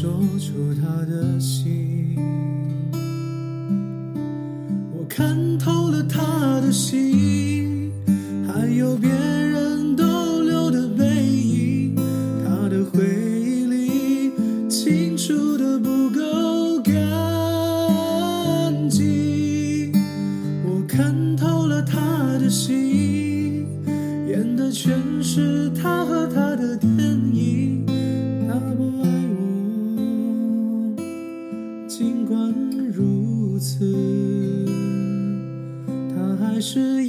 说出他的心。我看透了他的心，还有别人逗留的背影，他的回忆里清楚的不够干净。我看透了他的心，演的全是他和他的电尽管如此，他还是